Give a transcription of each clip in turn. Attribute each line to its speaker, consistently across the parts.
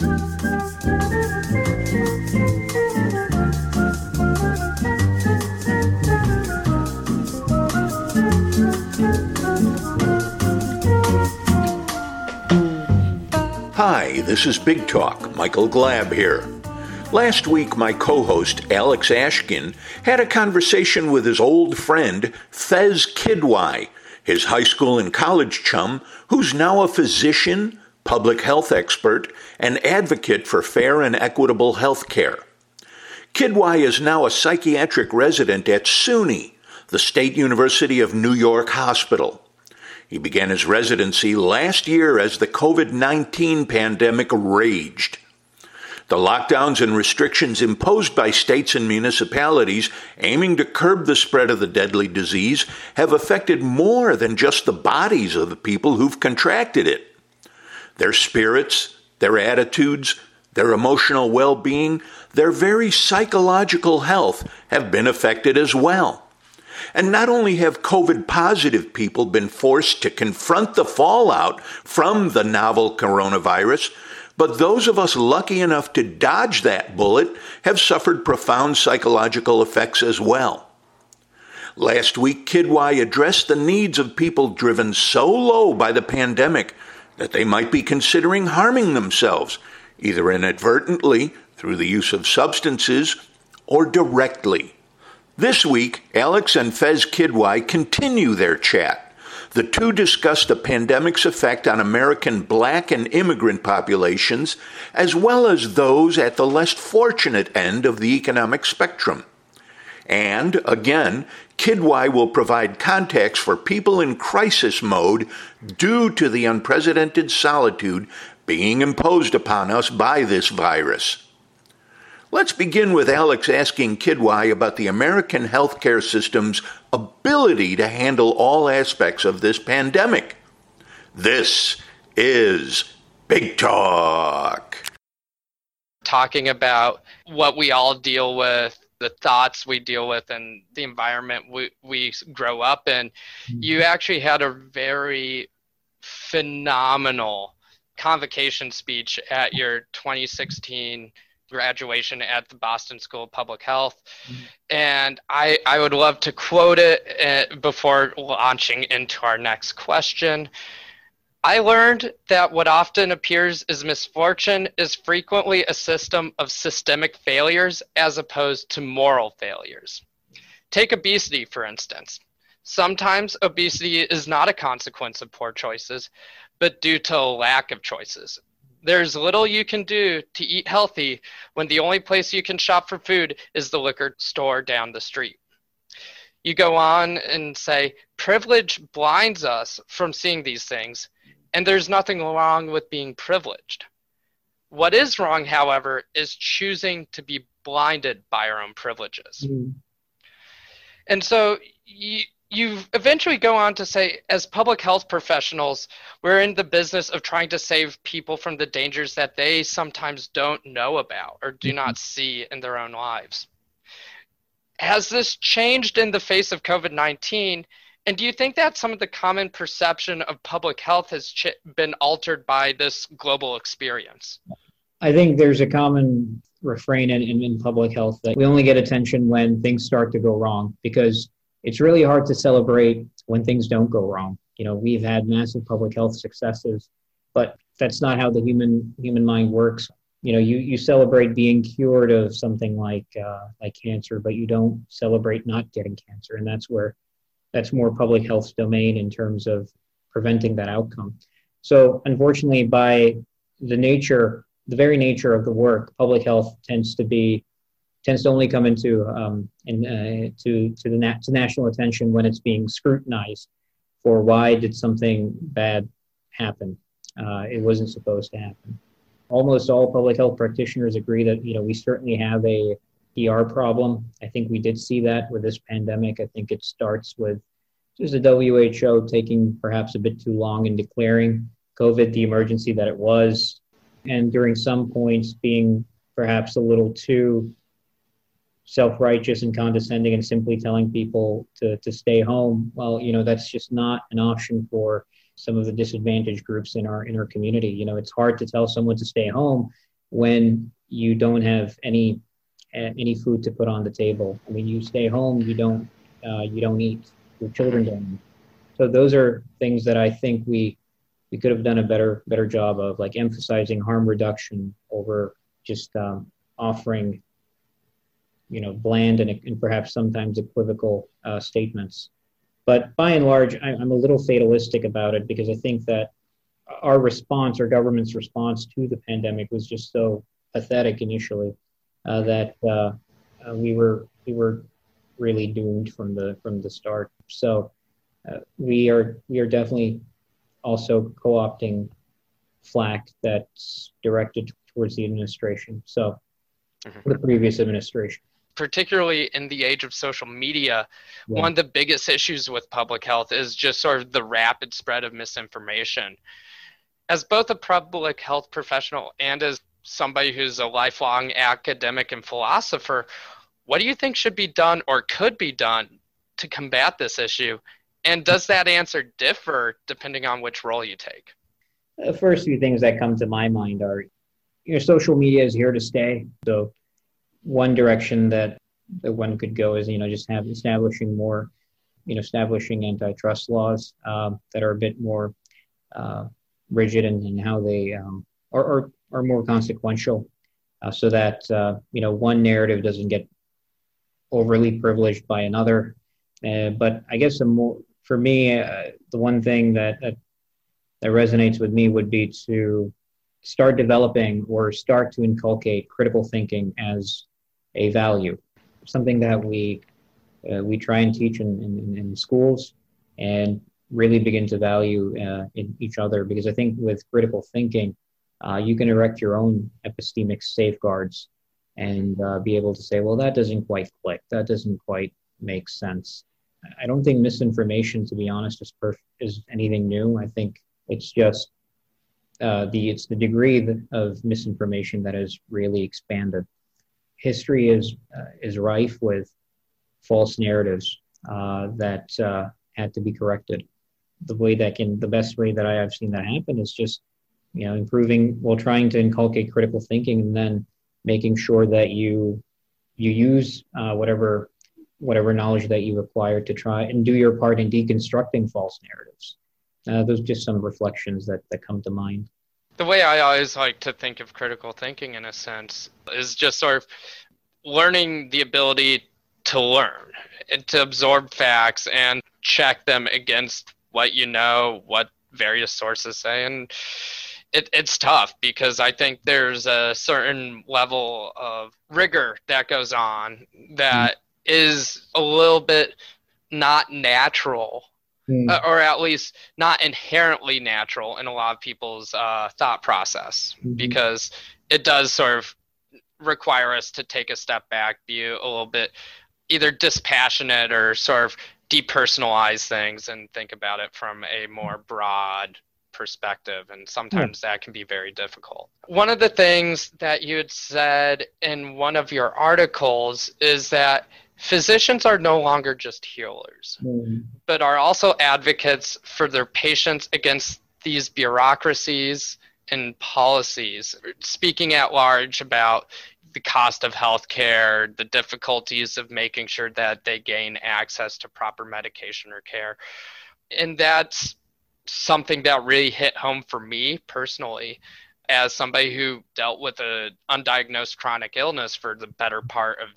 Speaker 1: Hi, this is Big Talk. Michael Glab here. Last week, my co host, Alex Ashkin, had a conversation with his old friend, Fez Kidwai, his high school and college chum, who's now a physician, public health expert, and advocate for fair and equitable health care. Kidwai is now a psychiatric resident at SUNY, the State University of New York Hospital. He began his residency last year as the COVID 19 pandemic raged. The lockdowns and restrictions imposed by states and municipalities aiming to curb the spread of the deadly disease have affected more than just the bodies of the people who've contracted it. Their spirits, their attitudes, their emotional well being, their very psychological health have been affected as well. And not only have COVID positive people been forced to confront the fallout from the novel coronavirus, but those of us lucky enough to dodge that bullet have suffered profound psychological effects as well. Last week, Kidwai addressed the needs of people driven so low by the pandemic that they might be considering harming themselves, either inadvertently through the use of substances or directly. This week, Alex and Fez Kidwai continue their chat. The two discuss the pandemic's effect on American black and immigrant populations, as well as those at the less fortunate end of the economic spectrum. And, again, Kidwai will provide context for people in crisis mode due to the unprecedented solitude being imposed upon us by this virus. Let's begin with Alex asking Kidwai about the American healthcare system's ability to handle all aspects of this pandemic. This is Big Talk.
Speaker 2: Talking about what we all deal with, the thoughts we deal with, and the environment we, we grow up in, mm-hmm. you actually had a very phenomenal convocation speech at your 2016 graduation at the Boston School of Public Health. Mm-hmm. And I, I would love to quote it uh, before launching into our next question. I learned that what often appears as misfortune is frequently a system of systemic failures as opposed to moral failures. Take obesity, for instance. Sometimes obesity is not a consequence of poor choices, but due to a lack of choices. There's little you can do to eat healthy when the only place you can shop for food is the liquor store down the street. You go on and say, privilege blinds us from seeing these things, and there's nothing wrong with being privileged. What is wrong, however, is choosing to be blinded by our own privileges. Mm. And so you, you eventually go on to say, as public health professionals, we're in the business of trying to save people from the dangers that they sometimes don't know about or do not mm-hmm. see in their own lives. Has this changed in the face of COVID 19? And do you think that some of the common perception of public health has ch- been altered by this global experience?
Speaker 3: I think there's a common refrain in, in, in public health that we only get attention when things start to go wrong because it's really hard to celebrate when things don't go wrong. You know, we've had massive public health successes, but that's not how the human human mind works. You know, you, you celebrate being cured of something like uh, like cancer, but you don't celebrate not getting cancer, and that's where that's more public health's domain in terms of preventing that outcome. So, unfortunately, by the nature, the very nature of the work, public health tends to be tends to only come into um, in, uh, to to the nat- to national attention when it's being scrutinized for why did something bad happen? Uh, it wasn't supposed to happen. Almost all public health practitioners agree that you know we certainly have a PR problem. I think we did see that with this pandemic. I think it starts with just the WHO taking perhaps a bit too long in declaring COVID the emergency that it was, and during some points being perhaps a little too self-righteous and condescending and simply telling people to, to stay home well you know that's just not an option for some of the disadvantaged groups in our in our community you know it's hard to tell someone to stay home when you don't have any any food to put on the table. I mean, you stay home, you don't uh, you don't eat. Your children don't. Eat. So those are things that I think we we could have done a better better job of, like emphasizing harm reduction over just um, offering you know bland and, and perhaps sometimes equivocal uh, statements. But by and large, I, I'm a little fatalistic about it because I think that our response, our government's response to the pandemic, was just so pathetic initially that uh, uh, we were we were really doomed from the from the start. So uh, we are we are definitely also co-opting flack that's directed towards the administration. So mm-hmm. the previous administration.
Speaker 2: Particularly in the age of social media, yeah. one of the biggest issues with public health is just sort of the rapid spread of misinformation. As both a public health professional and as somebody who's a lifelong academic and philosopher, what do you think should be done or could be done to combat this issue? And does that answer differ depending on which role you take?
Speaker 3: The first few things that come to my mind are you know, social media is here to stay. So, one direction that, that one could go is, you know, just have establishing more, you know, establishing antitrust laws um, that are a bit more uh, rigid in, in how they um, or, or are more consequential uh, so that uh, you know one narrative doesn't get overly privileged by another. Uh, but i guess the more for me uh, the one thing that, that that resonates with me would be to start developing or start to inculcate critical thinking as a value something that we uh, we try and teach in, in, in, schools and really begin to value uh, in each other. Because i think with critical thinking uh, you can erect your own epistemic safeguards and uh, be able to say, well, that doesn't quite click. That doesn't quite make sense. I don't think misinformation, to be honest, is, perf- is anything new. I think it's just uh, the it's the degree of misinformation that has really expanded. History is uh, is rife with false narratives uh, that uh, had to be corrected. The way that can the best way that I have seen that happen is just you know improving while trying to inculcate critical thinking and then making sure that you you use uh, whatever whatever knowledge that you acquire to try and do your part in deconstructing false narratives. Uh, those are just some reflections that, that come to mind.
Speaker 2: The way i always like to think of critical thinking in a sense is just sort of learning the ability to learn and to absorb facts and check them against what you know what various sources say and it, it's tough because I think there's a certain level of rigor that goes on that mm. is a little bit not natural, mm. or at least not inherently natural in a lot of people's uh, thought process, mm-hmm. because it does sort of require us to take a step back, be a little bit either dispassionate or sort of depersonalize things and think about it from a more broad perspective, and sometimes yeah. that can be very difficult. One of the things that you had said in one of your articles is that physicians are no longer just healers, mm. but are also advocates for their patients against these bureaucracies and policies. Speaking at large about the cost of healthcare, the difficulties of making sure that they gain access to proper medication or care. And that's something that really hit home for me personally as somebody who dealt with an undiagnosed chronic illness for the better part of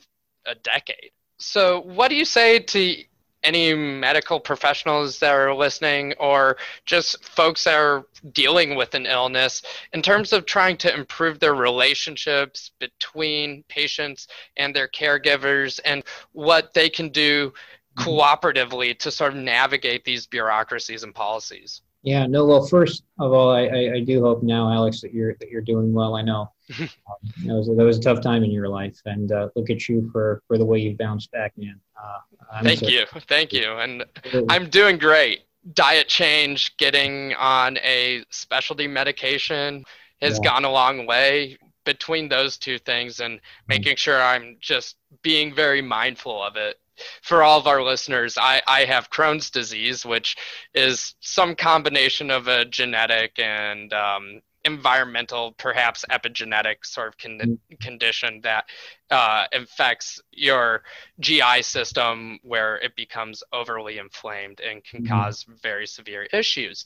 Speaker 2: a decade. So, what do you say to any medical professionals that are listening or just folks that are dealing with an illness in terms of trying to improve their relationships between patients and their caregivers and what they can do. Cooperatively to sort of navigate these bureaucracies and policies?
Speaker 3: Yeah, no. Well, first of all, I, I, I do hope now, Alex, that you're that you're doing well. I know um, that was that was a tough time in your life, and uh, look at you for for the way you bounced back, man.
Speaker 2: Uh, thank so, you, thank you, and I'm doing great. Diet change, getting on a specialty medication has yeah. gone a long way between those two things, and mm-hmm. making sure I'm just being very mindful of it for all of our listeners, I, I have Crohn's disease, which is some combination of a genetic and um, environmental, perhaps epigenetic sort of con- mm-hmm. condition that uh, infects your GI system where it becomes overly inflamed and can mm-hmm. cause very severe issues.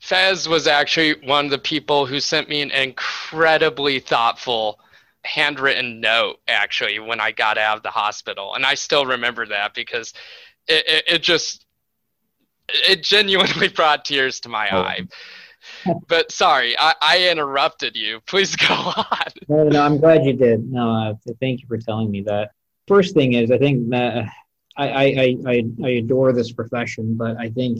Speaker 2: Fez was actually one of the people who sent me an incredibly thoughtful handwritten note actually when I got out of the hospital. And I still remember that because it, it, it just, it genuinely brought tears to my oh. eye but sorry, I, I, interrupted you. Please go on.
Speaker 3: No, no, I'm glad you did. No, uh, thank you for telling me that. First thing is, I think that I, I, I, I adore this profession, but I think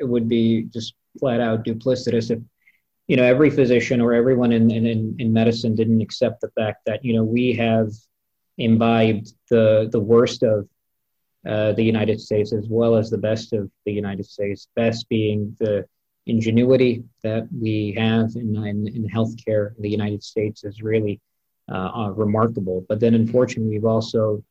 Speaker 3: it would be just flat out duplicitous if you know every physician or everyone in, in, in medicine didn't accept the fact that you know we have imbibed the the worst of uh, the United States as well as the best of the United States. Best being the ingenuity that we have in, in, in healthcare in the United States is really uh, uh, remarkable. But then, unfortunately, we've also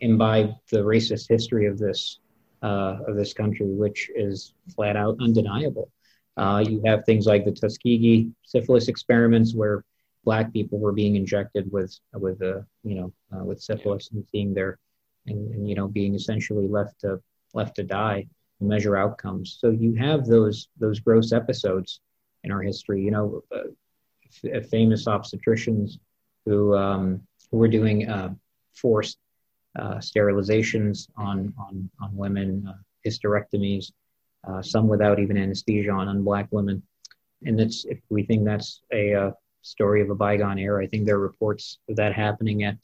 Speaker 3: imbibed the racist history of this uh, of this country, which is flat out undeniable. Uh, you have things like the Tuskegee syphilis experiments, where black people were being injected with with uh, you know uh, with syphilis and seeing their and, and you know being essentially left to left to die to measure outcomes. So you have those those gross episodes in our history. You know, uh, f- famous obstetricians who um, who were doing uh, forced uh, sterilizations on on on women, uh, hysterectomies, uh, some without even anesthesia on on black women. And it's if we think that's a uh, story of a bygone era, I think there are reports of that happening at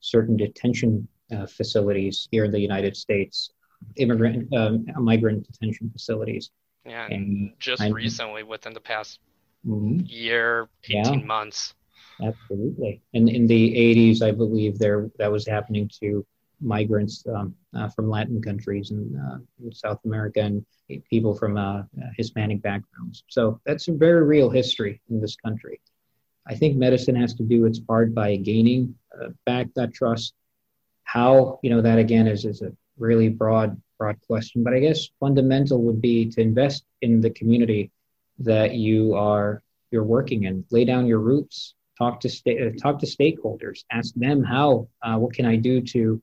Speaker 3: certain detention facilities here in the United States immigrant um, migrant detention facilities.
Speaker 2: Yeah, and just I, recently, within the past mm-hmm. year, eighteen yeah, months.
Speaker 3: Absolutely, and in the '80s, I believe there that was happening to migrants um, uh, from Latin countries and uh, South America and people from uh, Hispanic backgrounds. So that's a very real history in this country. I think medicine has to do its part by gaining uh, back that trust. How you know that again is is a really broad broad question, but I guess fundamental would be to invest in the community that you are you're working in. Lay down your roots. Talk to sta- uh, talk to stakeholders. Ask them how. Uh, what can I do to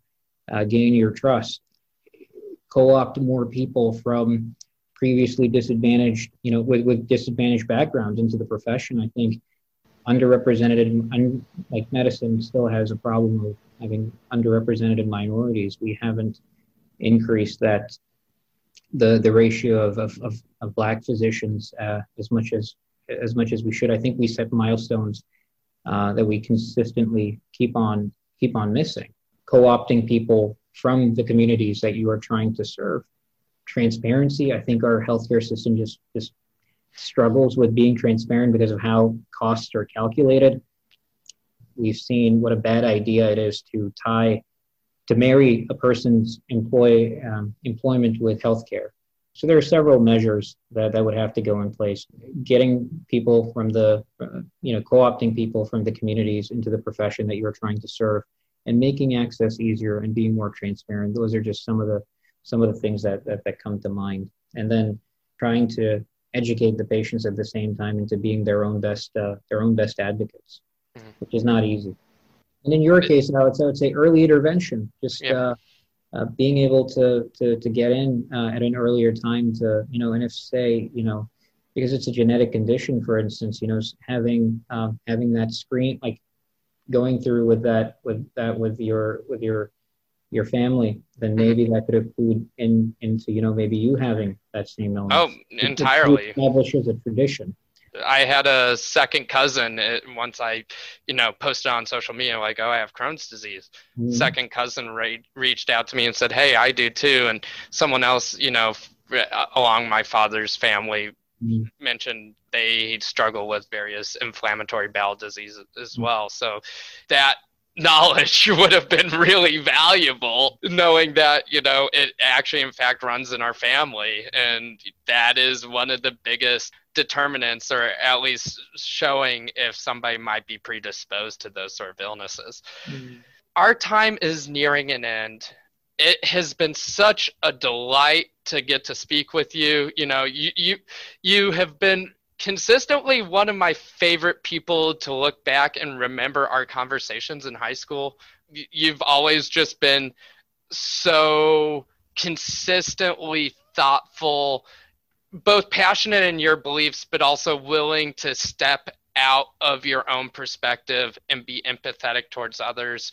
Speaker 3: uh, gain your trust? Co-opt more people from previously disadvantaged, you know, with, with disadvantaged backgrounds into the profession. I think underrepresented, un, like medicine, still has a problem of having underrepresented minorities. We haven't increased that the the ratio of of, of, of black physicians uh, as much as as much as we should. I think we set milestones uh, that we consistently keep on keep on missing. Co-opting people from the communities that you are trying to serve. Transparency. I think our healthcare system just just struggles with being transparent because of how costs are calculated. We've seen what a bad idea it is to tie to marry a person's employ, um, employment with healthcare. So there are several measures that, that would have to go in place. Getting people from the, uh, you know, co-opting people from the communities into the profession that you're trying to serve, and making access easier and being more transparent. Those are just some of the some of the things that that, that come to mind. And then trying to educate the patients at the same time into being their own best uh, their own best advocates, mm-hmm. which is not easy. And in your case, I would, I would say early intervention, just yeah. uh, uh, being able to, to, to get in uh, at an earlier time to, you know, and if say, you know, because it's a genetic condition, for instance, you know, having, um, having that screen, like going through with that, with that, with your, with your, your family, then mm-hmm. maybe that could include in, into, you know, maybe you having that same illness.
Speaker 2: Oh, entirely.
Speaker 3: Establishes a tradition.
Speaker 2: I had a second cousin it, uh, once I, you know, posted on social media like, "Oh, I have Crohn's disease." Mm-hmm. Second cousin re- reached out to me and said, "Hey, I do too." And someone else, you know, uh, along my father's family mm-hmm. mentioned they struggle with various inflammatory bowel diseases as mm-hmm. well. So that knowledge would have been really valuable knowing that you know it actually in fact runs in our family and that is one of the biggest determinants or at least showing if somebody might be predisposed to those sort of illnesses. Mm. Our time is nearing an end. It has been such a delight to get to speak with you. You know, you you you have been consistently one of my favorite people to look back and remember our conversations in high school. You've always just been so consistently thoughtful, both passionate in your beliefs, but also willing to step out of your own perspective and be empathetic towards others.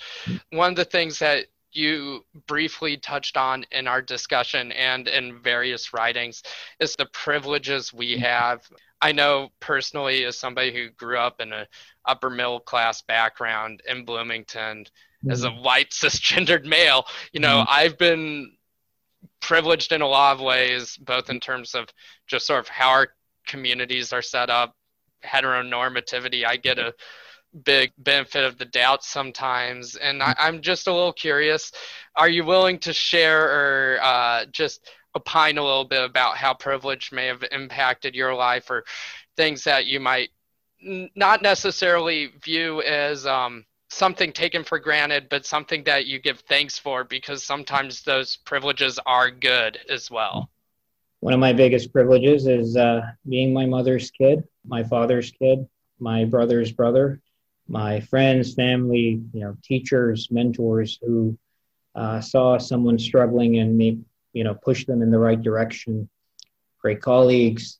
Speaker 2: One of the things that you briefly touched on in our discussion and in various writings is the privileges we have. I know personally, as somebody who grew up in an upper middle class background in Bloomington, mm-hmm. as a mm-hmm. white cisgendered male, you know, mm-hmm. I've been privileged in a lot of ways, both in terms of just sort of how our communities are set up, heteronormativity. I get a big benefit of the doubt sometimes. And I, am just a little curious are you willing to share or uh, just opine a little bit about how privilege may have impacted your life or things that you might n- not necessarily view as um, something taken for granted, but something that you give thanks for because sometimes those privileges are good as well?
Speaker 3: One of my biggest privileges is uh, being my mother's kid, my father's kid, my brother's brother, my friends, family, you know, teachers, mentors who uh, saw someone struggling and me, you know, push them in the right direction. Great colleagues.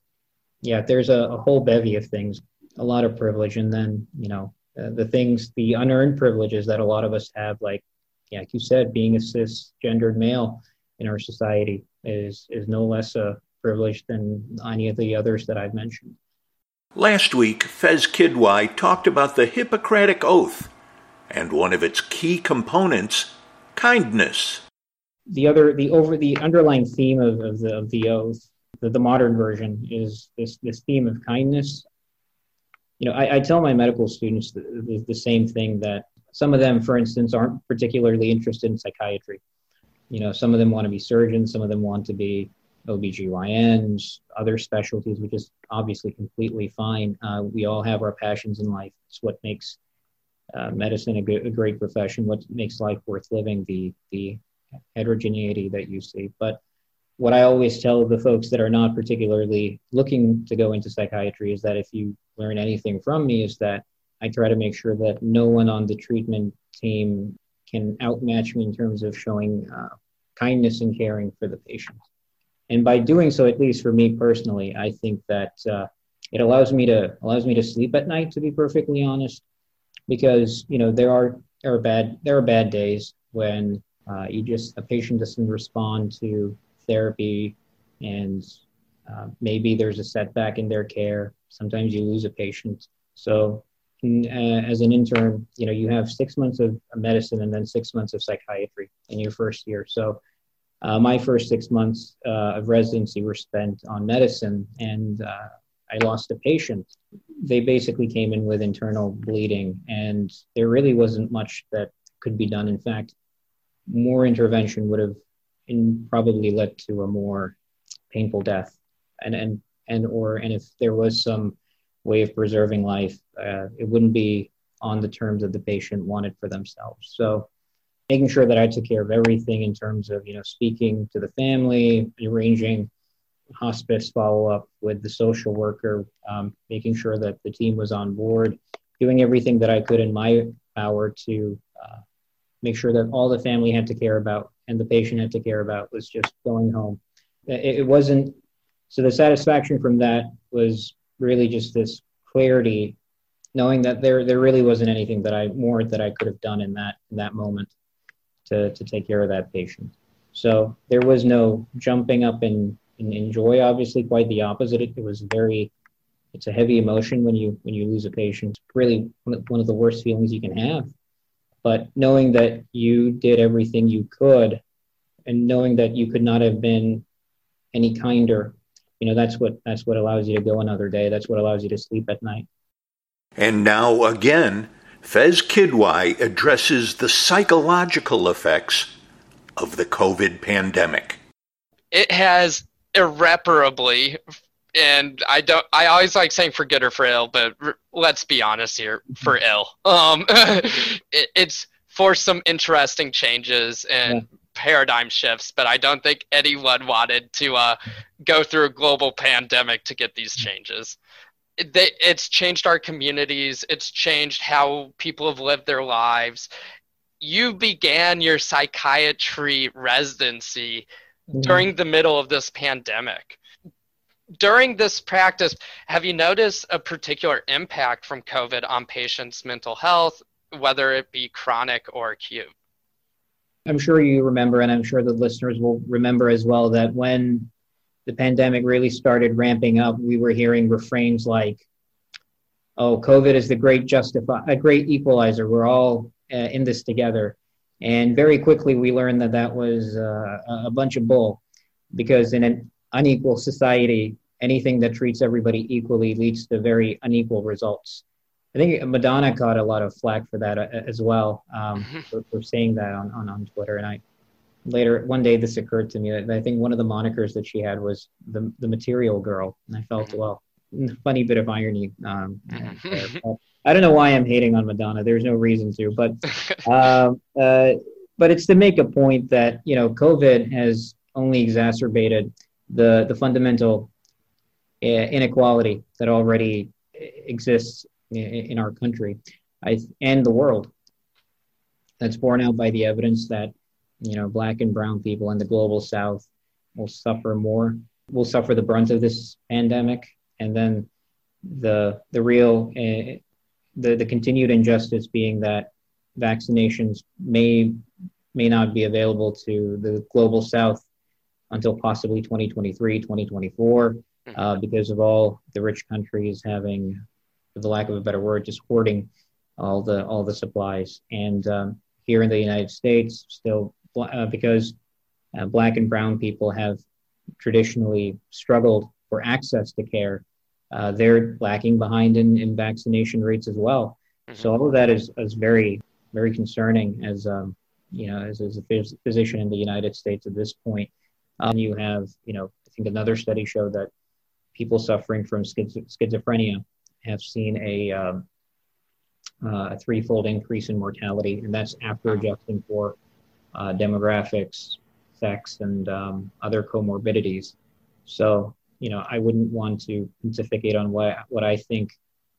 Speaker 3: Yeah, there's a, a whole bevy of things, a lot of privilege, and then you know uh, the things, the unearned privileges that a lot of us have, like yeah, like you said, being a cisgendered male in our society is is no less a privilege than any of the others that I've mentioned.
Speaker 1: Last week, Fez Kidwai talked about the Hippocratic Oath and one of its key components, kindness.
Speaker 3: The other, the over, the underlying theme of, of the of the oath, the, the modern version, is this this theme of kindness. You know, I, I tell my medical students the, the, the same thing that some of them, for instance, aren't particularly interested in psychiatry. You know, some of them want to be surgeons, some of them want to be OBGYNs, other specialties, which is obviously completely fine. Uh, we all have our passions in life. It's what makes uh, medicine a, good, a, great profession, what makes life worth living, the, the heterogeneity that you see. But what I always tell the folks that are not particularly looking to go into psychiatry is that if you learn anything from me, is that I try to make sure that no one on the treatment team can outmatch me in terms of showing uh, kindness and caring for the patient and by doing so, at least for me personally, I think that uh, it allows me to allows me to sleep at night. To be perfectly honest, because you know there are there are bad there are bad days when uh, you just a patient doesn't respond to therapy, and uh, maybe there's a setback in their care. Sometimes you lose a patient. So, uh, as an intern, you know you have six months of medicine and then six months of psychiatry in your first year. So uh, my first six months uh, of residency were spent on medicine, and uh, I lost a patient. They basically came in with internal bleeding, and there really wasn't much that could be done. In fact, more intervention would have in, probably led to a more painful death, and and and or and if there was some way of preserving life, uh, it wouldn't be on the terms that the patient wanted for themselves. So making sure that I took care of everything in terms of, you know, speaking to the family, arranging hospice follow up with the social worker, um, making sure that the team was on board, doing everything that I could in my power to uh, make sure that all the family had to care about and the patient had to care about was just going home. It, it wasn't so the satisfaction from that was really just this clarity, knowing that there there really wasn't anything that I more that I could have done in that in that moment to, to take care of that patient. So there was no jumping up and, and enjoy, obviously, quite the opposite. It, it, was very, it's a heavy emotion when you when you lose a patient. It's really one of the worst feelings you can have. But knowing that you did everything you could and knowing that you could not have been any kinder, you know, that's what that's what allows you to go another day. That's what allows you to sleep at night.
Speaker 1: And now again, Fez Kidwai addresses the psychological effects of the COVID pandemic.
Speaker 2: It has irreparably, and I don't. I always like saying for good or for ill, but r- let's be honest here, for ill. Um, it, it's forced some interesting changes and yeah. paradigm shifts, but I don't think anyone wanted to uh, go through a global pandemic to get these changes. It's changed our communities. It's changed how people have lived their lives. You began your psychiatry residency mm-hmm. during the middle of this pandemic. During this practice, have you noticed a particular impact from COVID on patients' mental health, whether it be chronic or acute?
Speaker 3: I'm sure you remember, and I'm sure the listeners will remember as well, that when the pandemic really started ramping up, we were hearing refrains like, "Oh, COVID is the great justify, a great equalizer. We're all uh, in this together." And very quickly, we learned that that was uh, a bunch of bull, because in an unequal society, anything that treats everybody equally leads to very unequal results. I think Madonna caught a lot of flack for that uh, as well, um, mm-hmm. for, for, saying that on, on, on Twitter. And I later one day this occurred to me that I think one of the monikers that she had was the the Material Girl, and I felt mm-hmm. well, funny bit of irony. Um, mm-hmm. I don't know why I'm hating on Madonna. There's no reason to, but uh, uh, but it's to make a point that you know COVID has only exacerbated the the fundamental uh, inequality that already exists in our country I, and the world. That's borne out by the evidence that you know black and brown people in the global south will suffer more, will suffer the brunt of this pandemic, and then the the real uh, the the continued injustice being that vaccinations may may not be available to the global south until possibly 2023 2024 mm-hmm. uh, because of all the rich countries having for the lack of a better word, just hoarding all the all the supplies. And um, here in the United States, still uh, because uh, black and brown people have traditionally struggled for access to care, uh, they're lacking behind in, in vaccination rates as well. Mm-hmm. So all of that is, is very very concerning as um, you know as, as a phys- physician in the United States at this point. Um, you have you know I think another study showed that people suffering from schiz- schizophrenia have seen a, um, uh, a threefold increase in mortality, and that's after adjusting for uh, demographics, sex, and um, other comorbidities. So, you know, I wouldn't want to pontificate on what what I think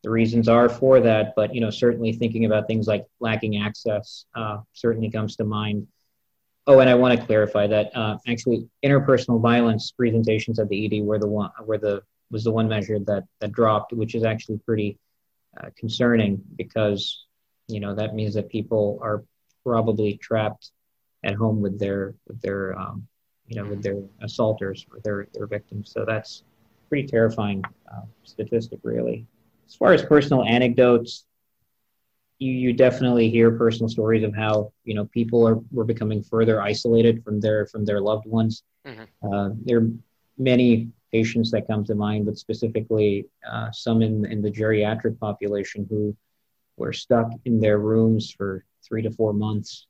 Speaker 3: the reasons are for that, but you know, certainly thinking about things like lacking access uh, certainly comes to mind. Oh, and I want to clarify that uh, actually interpersonal violence presentations at the ED were the one were the was the one measure that that dropped, which is actually pretty uh, concerning because you know that means that people are probably trapped at home with their with their um, you know with their assaulters or their their victims. So that's pretty terrifying uh, statistic, really. As far as personal anecdotes, you you definitely hear personal stories of how you know people are were becoming further isolated from their from their loved ones. Mm-hmm. Uh, there are many patients that come to mind, but specifically uh, some in, in the geriatric population who were stuck in their rooms for three to four months,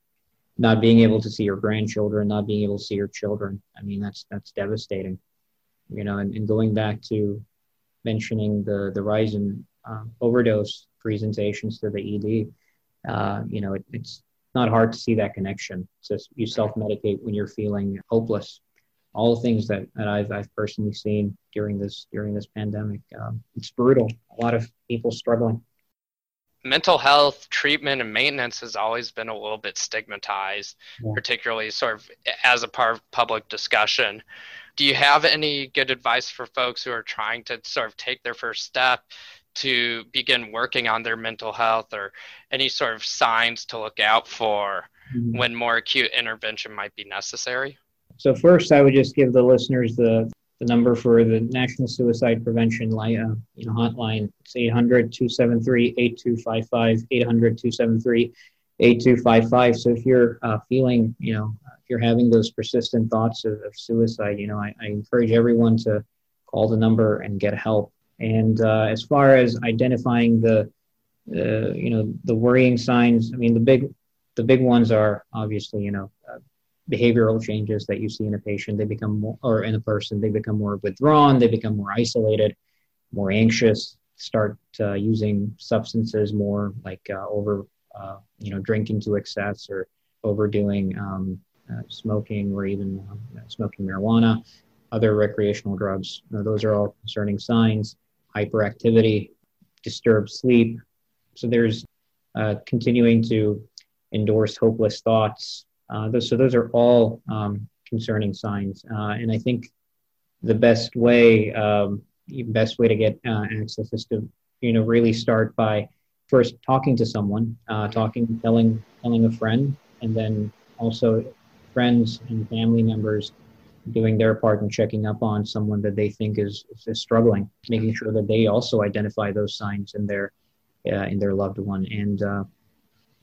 Speaker 3: not being able to see your grandchildren, not being able to see your children. I mean, that's that's devastating. You know, and, and going back to mentioning the the rise in uh, overdose presentations to the ED, uh, you know, it, it's not hard to see that connection. It's just you self medicate when you're feeling hopeless all the things that, that I've, I've personally seen during this during this pandemic. Um, it's brutal. A lot of people struggling.
Speaker 2: Mental health treatment and maintenance has always been a little bit stigmatized, yeah. particularly sort of as a part of public discussion. Do you have any good advice for folks who are trying to sort of take their first step to begin working on their mental health or any sort of signs to look out for mm-hmm. when more acute intervention might be necessary?
Speaker 3: So first, I would just give the listeners the, the number for the National Suicide Prevention uh, you know, hotline. It's 800-273-8255, 800-273-8255. So if you're uh, feeling, you know, if you're having those persistent thoughts of, of suicide, you know, I, I, encourage everyone to call the number and get help. And uh, as far as identifying the, uh, you know, the worrying signs, I mean, the big, the big ones are obviously, you know, uh, behavioral changes that you see in a patient. They become more, or in a person, they become more withdrawn, they become more isolated, more anxious, start uh, using substances more like uh, over, uh, you know, drinking to excess or overdoing um, uh, smoking or even uh, smoking marijuana, other recreational drugs. those are all concerning signs. hyperactivity, disturbed sleep. So there's uh, continuing to endorse hopeless thoughts. Uh, those, so those are all um, concerning signs. Uh, and I think the best way, um, best way to get uh, access is to, you know, really start by first talking to someone, talking, telling, telling a friend, and then also friends and family members doing their part and checking up on someone that they think is, is struggling, making sure that they also identify those signs in their uh, in their loved one. And uh,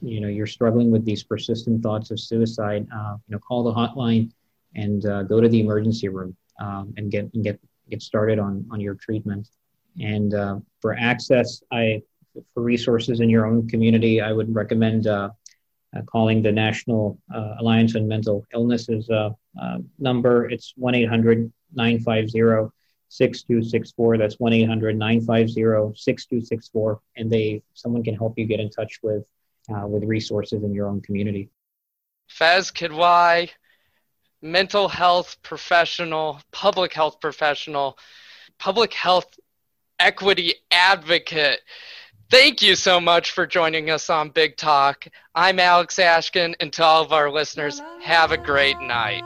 Speaker 3: you know, you're struggling with these persistent thoughts of suicide. Uh, you know, call the hotline and uh, go to the emergency room um, and get and get get started on on your treatment. And uh, for access, I for resources in your own community, I would recommend uh, uh, calling the National uh, Alliance on Mental Illnesses number. It's 1 800 950 6264. That's 1 800 950 6264. And they someone can help you get in touch with, Uh, with resources in your own community.
Speaker 2: Faiz Kidwai, mental health professional, public health professional, public health equity advocate. Thank you so much for joining us on Big Talk. I'm Alex Ashkin, and to all of our listeners, have a great night.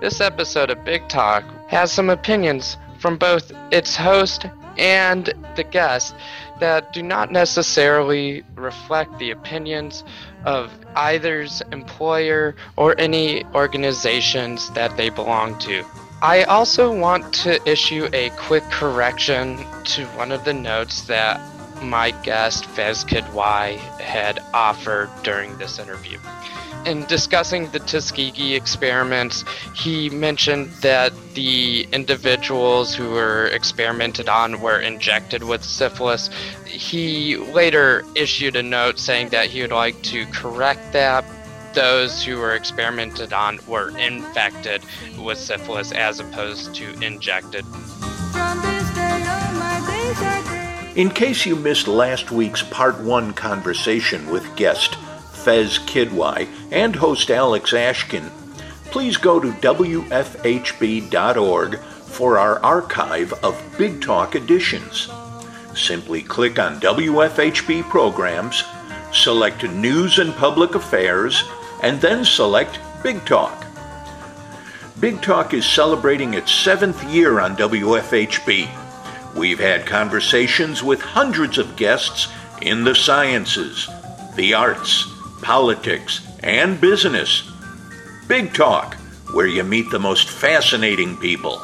Speaker 2: This episode of Big Talk has some opinions from both its host and the guest that do not necessarily reflect the opinions of either's employer or any organizations that they belong to. I also want to issue a quick correction to one of the notes that my guest Faiz Kidwai had offered during this interview. In discussing the Tuskegee experiments, he mentioned that the individuals who were experimented on were injected with syphilis. He later issued a note saying that he would like to correct that those who were experimented on were infected with syphilis as opposed to injected.
Speaker 1: In case you missed last week's part one conversation with guest Faiz Kidwai and host Alex Ashkin, please go to WFHB.org for our archive of Big Talk editions. Simply click on WFHB programs, select News and Public Affairs, and then select Big Talk. Big Talk is celebrating its seventh year on WFHB. We've had conversations with hundreds of guests in the sciences, the arts, politics, and business. Big Talk, where you meet the most fascinating people.